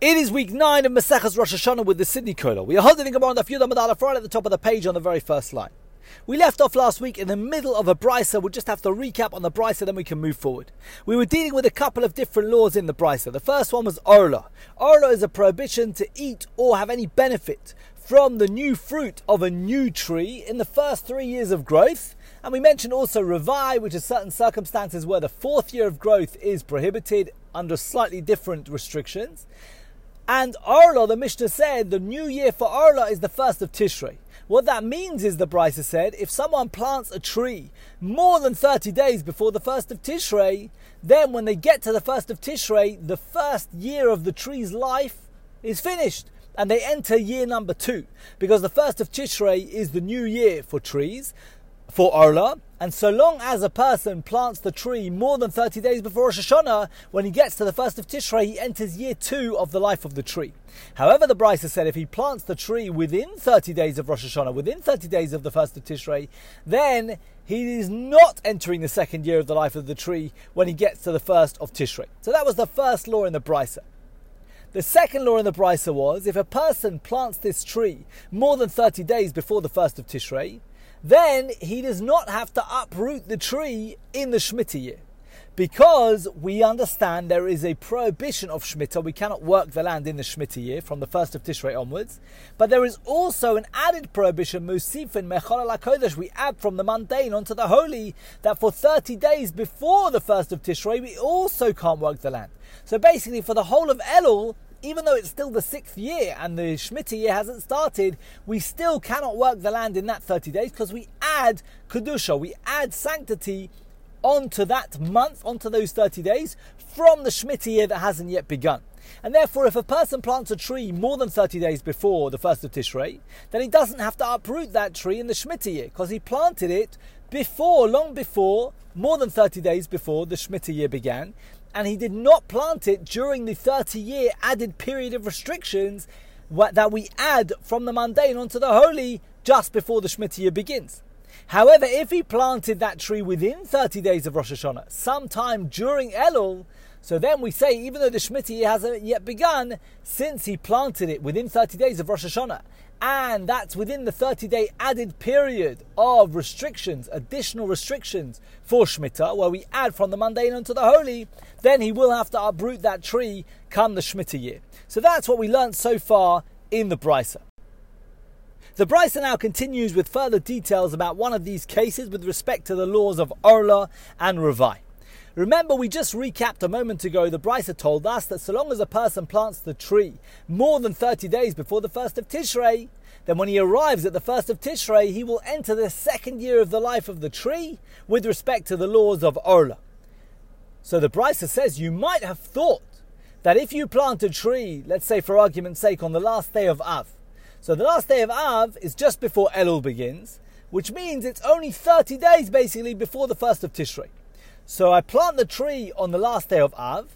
It is week 9 of Maseches Rosh Hashanah with the Sydney Kollel. We are holding the on the Yud Amud right at the top of the page on the very first line. We left off last week in the middle of a brisa. We'll just have to recap on the brisa, then we can move forward. We were dealing with a couple of different laws in the brisa. The first one was orla. Orla is a prohibition to eat or have any benefit from the new fruit of a new tree in the first three years of growth. And we mentioned also revai, which is certain circumstances where the fourth year of growth is prohibited under slightly different restrictions. And Orla, the Mishnah said, the new year for Orla is the first of Tishrei. What that means is, the Brisa said, if someone plants a tree more than 30 days before the first of Tishrei, then when they get to the first of Tishrei, the first year of the tree's life is finished. And they enter year number two. Because the first of Tishrei is the new year for trees for Orla, and so long as a person plants the tree more than 30 days before Rosh Hashanah, when he gets to the first of Tishrei, he enters year two of the life of the tree. However, the Brisa said if he plants the tree within 30 days of Rosh Hashanah, within 30 days of the first of Tishrei, then he is not entering the second year of the life of the tree when he gets to the first of Tishrei. So that was the first law in the Brisa. The second law in the Brisa was if a person plants this tree more than 30 days before the first of Tishrei, then he does not have to uproot the tree in the Shemitah year. Because we understand there is a prohibition of Shemitah, we cannot work the land in the Shemitah year from the 1st of Tishrei onwards. But there is also an added prohibition, Musifin Mechalal HaKodesh, we add from the mundane onto the holy, that for 30 days before the 1st of Tishrei, we also can't work the land. So basically, for the whole of Elul, even though it's still the sixth year and the Shemitah year hasn't started, we still cannot work the land in that 30 days because we add Kedusha, we add sanctity onto that month, onto those 30 days from the Shemitah year that hasn't yet begun. And therefore, if a person plants a tree more than 30 days before the first of Tishrei, then he doesn't have to uproot that tree in the Shemitah year because he planted it before, long before, more than 30 days before the Shemitah year began and he did not plant it during the 30 year added period of restrictions that we add from the mundane onto the holy just before the Shemitah year begins. However, if he planted that tree within 30 days of Rosh Hashanah, sometime during Elul, so then we say, even though the Shemitah year hasn't yet begun, since he planted it within 30 days of Rosh Hashanah, and that's within the 30 day added period of restrictions, additional restrictions for Shemitah, where we add from the mundane unto the holy, then he will have to uproot that tree come the Shemitah year. So that's what we learned so far in the Brisa. The Brisa now continues with further details about one of these cases with respect to the laws of Orla and Revai. Remember, we just recapped a moment ago, the Brisa told us that so long as a person plants the tree more than 30 days before the first of Tishrei, then when he arrives at the first of Tishrei, he will enter the second year of the life of the tree with respect to the laws of Orla. So the Brisa says you might have thought that if you plant a tree, let's say for argument's sake, on the last day of Av, so the last day of Av is just before Elul begins, which means it's only 30 days basically before the first of Tishrei. So I plant the tree on the last day of Av,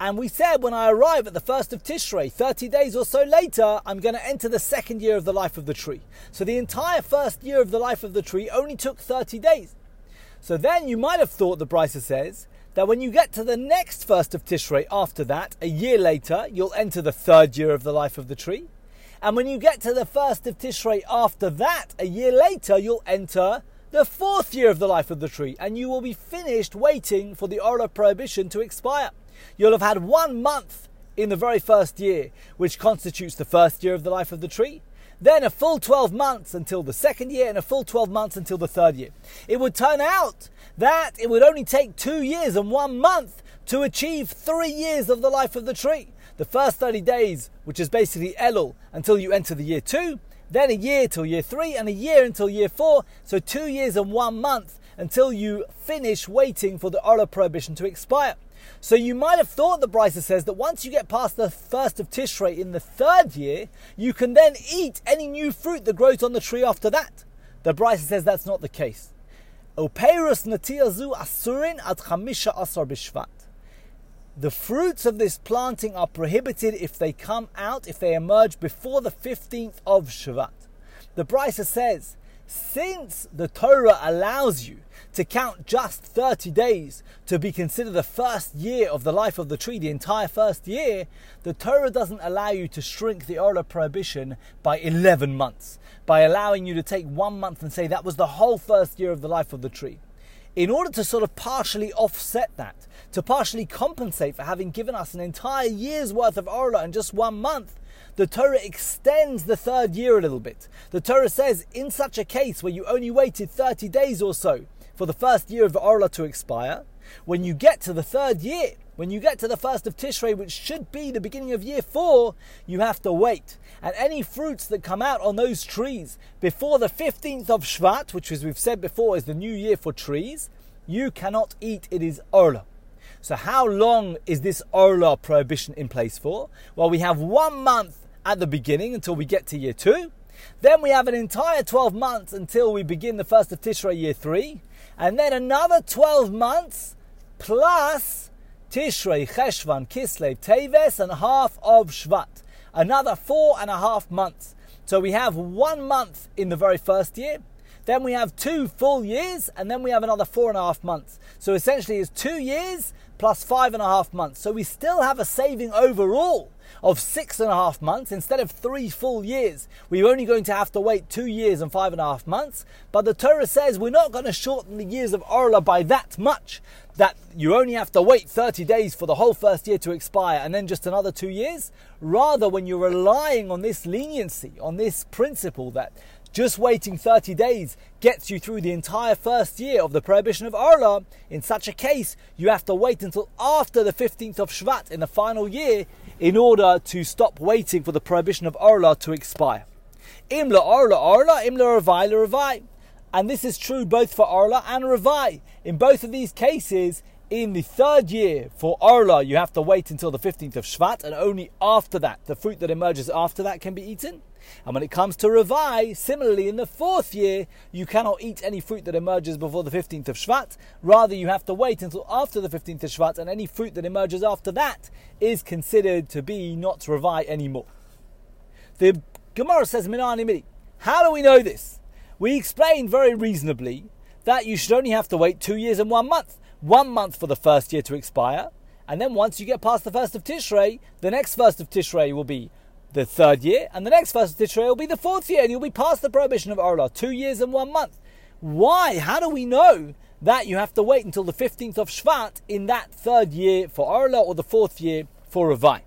and we said when I arrive at the first of Tishrei, 30 days or so later, I'm going to enter the second year of the life of the tree. So the entire first year of the life of the tree only took 30 days. So then you might have thought, the Brisa says, that when you get to the next first of Tishrei after that, a year later, you'll enter the third year of the life of the tree. And when you get to the first of Tishrei after that, a year later, you'll enter the fourth year of the life of the tree, and you will be finished waiting for the Orla prohibition to expire. You'll have had one month in the very first year, which constitutes the first year of the life of the tree. Then a full 12 months until the second year, and a full 12 months until the third year. It would turn out that it would only take two years and one month to achieve three years of the life of the tree. The first 30 days, which is basically Elul, until you enter the year two, then a year till year three, and a year until year four. So two years and one month until you finish waiting for the Orla prohibition to expire. So you might have thought the Brisa says that once you get past the first of Tishrei in the third year, you can then eat any new fruit that grows on the tree after that. The Brisa says that's not the case. Operus natiazu asurin at chamisha asar bishvat the fruits of this planting are prohibited if they come out, if they emerge before the 15th of Shvat. The Brisa says since the Torah allows you to count just 30 days to be considered the first year of the life of the tree, the entire first year, the Torah doesn't allow you to shrink the Orla prohibition by 11 months, by allowing you to take one month and say that was the whole first year of the life of the tree. In order to sort of partially offset that, to partially compensate for having given us an entire year's worth of Orla in just one month, the Torah extends the third year a little bit. The Torah says, in such a case where you only waited 30 days or so for the first year of the Orla to expire, when you get to the third year, when you get to the first of Tishrei, which should be the beginning of year four, you have to wait. And any fruits that come out on those trees before the 15th of Shvat, which as we've said before is the new year for trees, you cannot eat. It is Orla. So how long is this Orla prohibition in place for? Well, we have one month at the beginning until we get to year two. Then we have an entire 12 months until we begin the first of Tishrei year three. And then another 12 months plus Tishrei, Cheshvan, Kislev, Teves, and half of Shvat. Another four and a half months. So we have one month in the very first year. Then we have two full years, and then we have another four and a half months. So essentially, it's two years plus five and a half months. So we still have a saving overall of six and a half months instead of three full years. We're only going to have to wait two years and five and a half months. But the Torah says we're not going to shorten the years of Orla by that much. That you only have to wait 30 days for the whole first year to expire and then just another two years. Rather, when you're relying on this leniency, on this principle that just waiting 30 days gets you through the entire first year of the prohibition of Orla. In such a case, you have to wait until after the 15th of Shvat in the final year in order to stop waiting for the prohibition of Orla to expire. Imla Orla Orla, Imla Ravai Ravai. And this is true both for Orla and Ravai. In both of these cases, in the third year for Orla, you have to wait until the 15th of Shvat, and only after that, the fruit that emerges after that can be eaten. And when it comes to Revai, similarly, in the fourth year, you cannot eat any fruit that emerges before the 15th of Shvat. Rather, you have to wait until after the 15th of Shvat, and any fruit that emerges after that is considered to be not Revai anymore. The Gemara says, Minani. How do we know this? We explained very reasonably that you should only have to wait two years and one month. One month for the first year to expire, and then once you get past the first of Tishrei, the next first of Tishrei will be the third year, and the next first of Tishrei will be the fourth year, and you'll be past the prohibition of Orla, two years and one month. Why? How do we know that you have to wait until the 15th of Shvat in that third year for Orla or the fourth year for Ravai?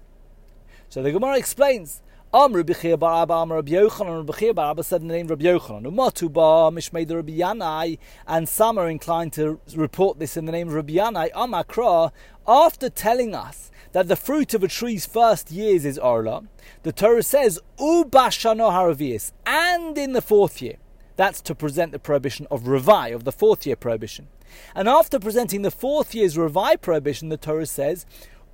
So the Gemara explains. Amr Bechir Bar Abba Amr Rabbi Yochanan Bechir Bar Abba said the name Rabbi Yochanan Umatu Ba Mishmei Rabbi Yanai and some are inclined to report this in the name of Rabbi Yanai Amakra after telling us that the fruit of a tree's first years is Orla, the Torah says, Ubashano Haravias, and in the fourth year. That's to present the prohibition of Ravai, of the fourth year prohibition. And after presenting the fourth year's Ravai prohibition, the Torah says,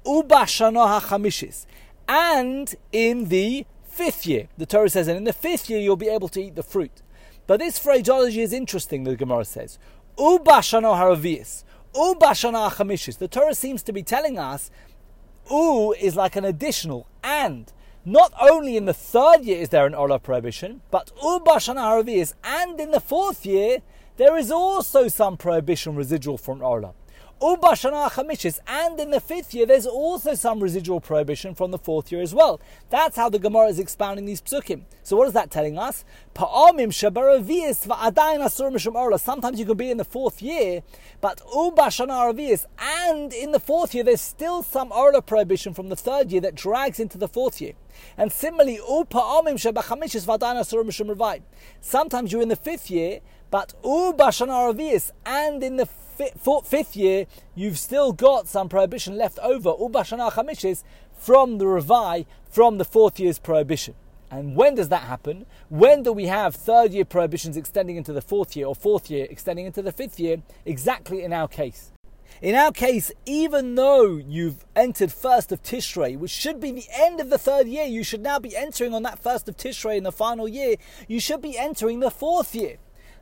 Ubashano HaChamishis, and in the fifth year. The Torah says, and in the fifth year you'll be able to eat the fruit. But this phraseology is interesting, the Gemara says. Ubashano Haravias. Ubashano HaChamishis. The Torah seems to be telling us U is like an additional and. Not only in the third year is there an Orla prohibition, but U Bashana is and in the fourth year there is also some prohibition residual from And in the fifth year, there's also some residual prohibition from the fourth year as well. That's how the Gemara is expounding these psukim. So what is that telling us? Sometimes you can be in the fourth year, but and in the fourth year, there's still some Orla prohibition from the third year that drags into the fourth year. And similarly, sometimes you're in the fifth year, but and in the fifth year, you've still got some prohibition left over, ubashana chamishis, from the Revai, from the fourth year's prohibition. And when does that happen? When do we have third year prohibitions extending into the fourth year or fourth year extending into the fifth year? Exactly in our case. In our case, even though you've entered first of Tishrei, which should be the end of the third year, you should now be entering on that first of Tishrei in the final year, you should be entering the fourth year.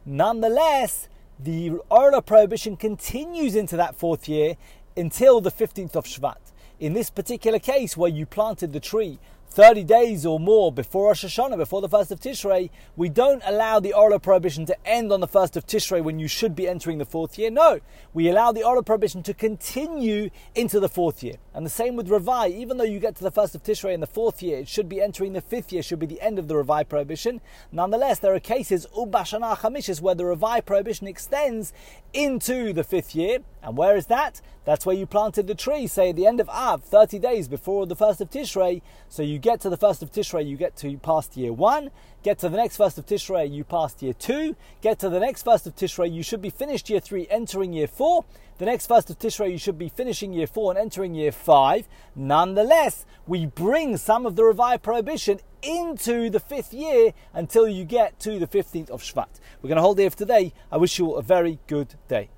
Nonetheless, the Orla prohibition continues into that fourth year until the 15th of Shvat. In this particular case, where you planted the tree 30 days or more before Rosh Hashanah, before the 1st of Tishrei, we don't allow the Orla prohibition to end on the 1st of Tishrei when you should be entering the fourth year. No, we allow the Orla prohibition to continue into the fourth year. And the same with Revai, even though you get to the 1st of Tishrei in the fourth year, it should be entering the fifth year, should be the end of the Revai prohibition. Nonetheless, there are cases, Ubashana Chamishis, where the Revai prohibition extends into the fifth year. And where is that? That's where you planted the tree, say at the end of Av, 30 days before the 1st of Tishrei. So you get to the 1st of Tishrei, you get to past year 1. Get to the next 1st of Tishrei, you passed year 2. Get to the next 1st of Tishrei, you should be finished year 3, entering year 4. The next 1st of Tishrei, you should be finishing year 4 and entering year 5. Nonetheless, we bring some of the revived prohibition into the fifth year until you get to the 15th of Shvat. We're going to hold here for today. I wish you all a very good day.